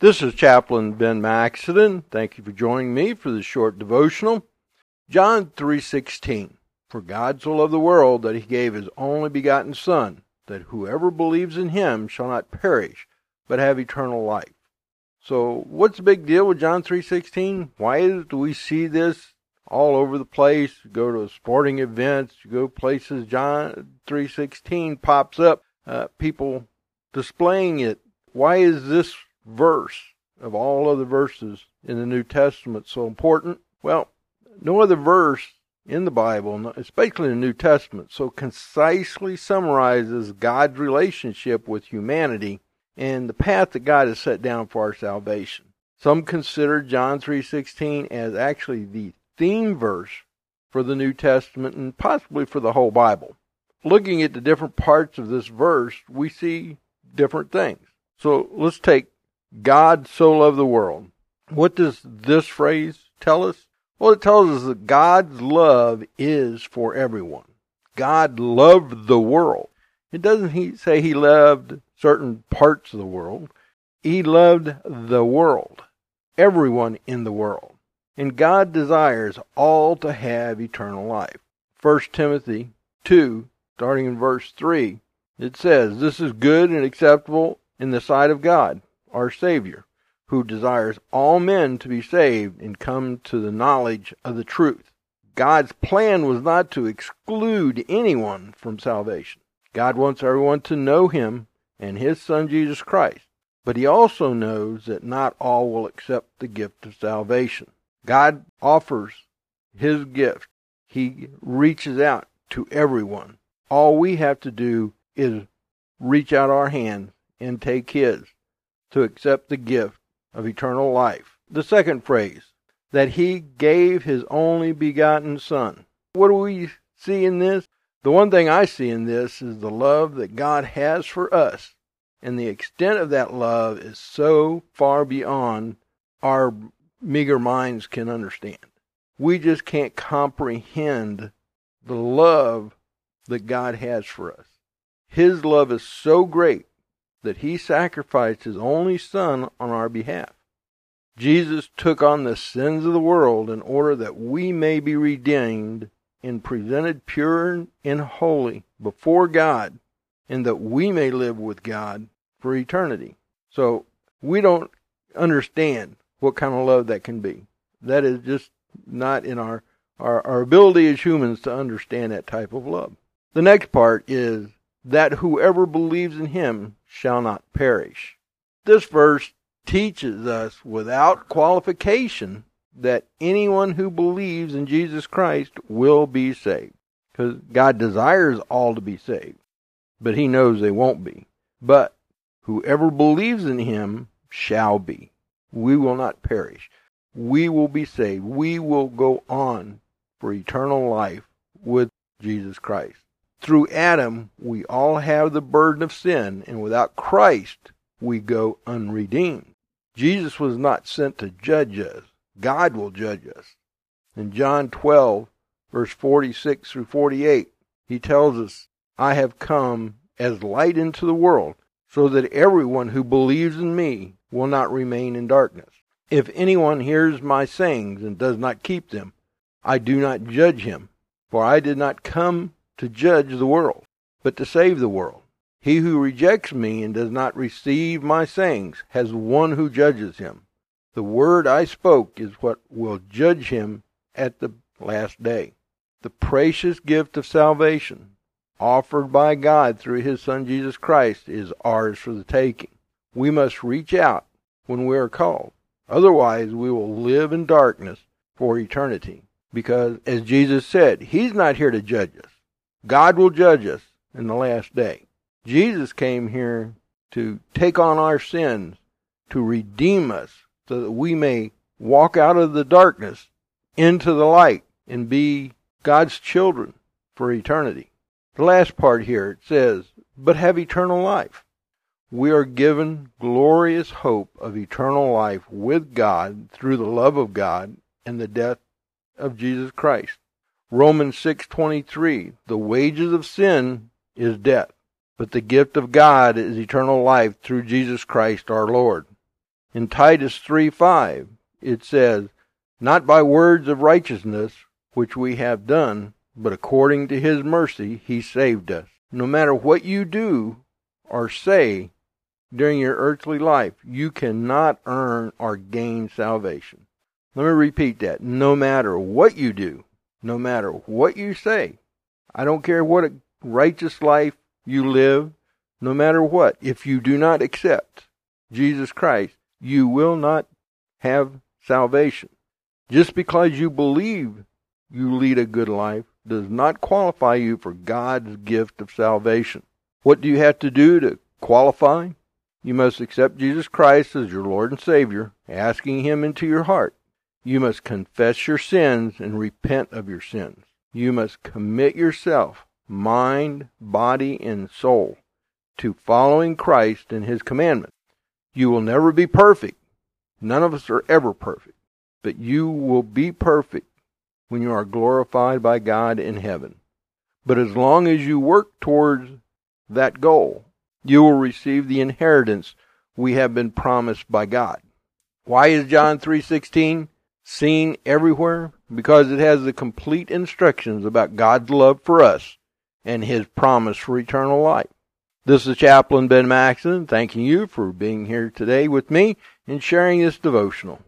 This is Chaplain Ben Maxedon. Thank you for joining me for this short devotional. John 3:16 For God so loved the world that he gave his only begotten son that whoever believes in him shall not perish but have eternal life. So, what's the big deal with John 3:16? Why do we see this all over the place? You go to sporting events, you go places John 3:16 pops up, uh, people displaying it. Why is this verse of all other verses in the New Testament so important? Well, no other verse in the Bible, especially in the New Testament, so concisely summarizes God's relationship with humanity and the path that God has set down for our salvation. Some consider John 3:16 as actually the theme verse for the New Testament and possibly for the whole Bible. Looking at the different parts of this verse, we see different things. So let's take God so loved the world. What does this phrase tell us? Well, it tells us that God's love is for everyone. God loved the world. It doesn't he say he loved certain parts of the world. He loved the world, everyone in the world. And God desires all to have eternal life. 1 Timothy 2, starting in verse 3, it says, This is good and acceptable in the sight of God our Savior, who desires all men to be saved and come to the knowledge of the truth. God's plan was not to exclude anyone from salvation. God wants everyone to know Him and His Son Jesus Christ, but He also knows that not all will accept the gift of salvation. God offers His gift. He reaches out to everyone. All we have to do is reach out our hand and take His to accept the gift of eternal life. The second phrase, that he gave his only begotten Son. What do we see in this? The one thing I see in this is the love that God has for us. And the extent of that love is so far beyond our meager minds can understand. We just can't comprehend the love that God has for us. His love is so great that he sacrificed his only son on our behalf. Jesus took on the sins of the world in order that we may be redeemed and presented pure and holy before God, and that we may live with God for eternity. So we don't understand what kind of love that can be. That is just not in our, our, our ability as humans to understand that type of love. The next part is that whoever believes in him shall not perish. This verse teaches us without qualification that anyone who believes in Jesus Christ will be saved. Because God desires all to be saved, but He knows they won't be. But whoever believes in Him shall be. We will not perish. We will be saved. We will go on for eternal life with Jesus Christ. Through Adam, we all have the burden of sin, and without Christ, we go unredeemed. Jesus was not sent to judge us. God will judge us. In John 12, verse 46 through 48, he tells us, I have come as light into the world, so that everyone who believes in me will not remain in darkness. If anyone hears my sayings and does not keep them, I do not judge him, for I did not come to judge the world, but to save the world. He who rejects me and does not receive my sayings has one who judges him. The word I spoke is what will judge him at the last day. The precious gift of salvation offered by God through his Son Jesus Christ is ours for the taking. We must reach out when we are called. Otherwise, we will live in darkness for eternity. Because, as Jesus said, He's not here to judge us. God will judge us in the last day. Jesus came here to take on our sins, to redeem us, so that we may walk out of the darkness into the light and be God's children for eternity. The last part here it says, but have eternal life. We are given glorious hope of eternal life with God through the love of God and the death of Jesus Christ. Romans 6:23 The wages of sin is death, but the gift of God is eternal life through Jesus Christ our Lord. In Titus 3 5, it says, Not by words of righteousness which we have done, but according to his mercy he saved us. No matter what you do or say during your earthly life, you cannot earn or gain salvation. Let me repeat that. No matter what you do, no matter what you say, I don't care what a righteous life you live, no matter what, if you do not accept Jesus Christ, you will not have salvation. Just because you believe you lead a good life does not qualify you for God's gift of salvation. What do you have to do to qualify? You must accept Jesus Christ as your Lord and Savior, asking Him into your heart. You must confess your sins and repent of your sins. You must commit yourself, mind, body, and soul, to following Christ and His commandments. You will never be perfect. None of us are ever perfect. But you will be perfect when you are glorified by God in heaven. But as long as you work towards that goal, you will receive the inheritance we have been promised by God. Why is John 3:16 seen everywhere? Because it has the complete instructions about God's love for us and his promise for eternal life. This is Chaplain Ben Maxedon thanking you for being here today with me and sharing this devotional.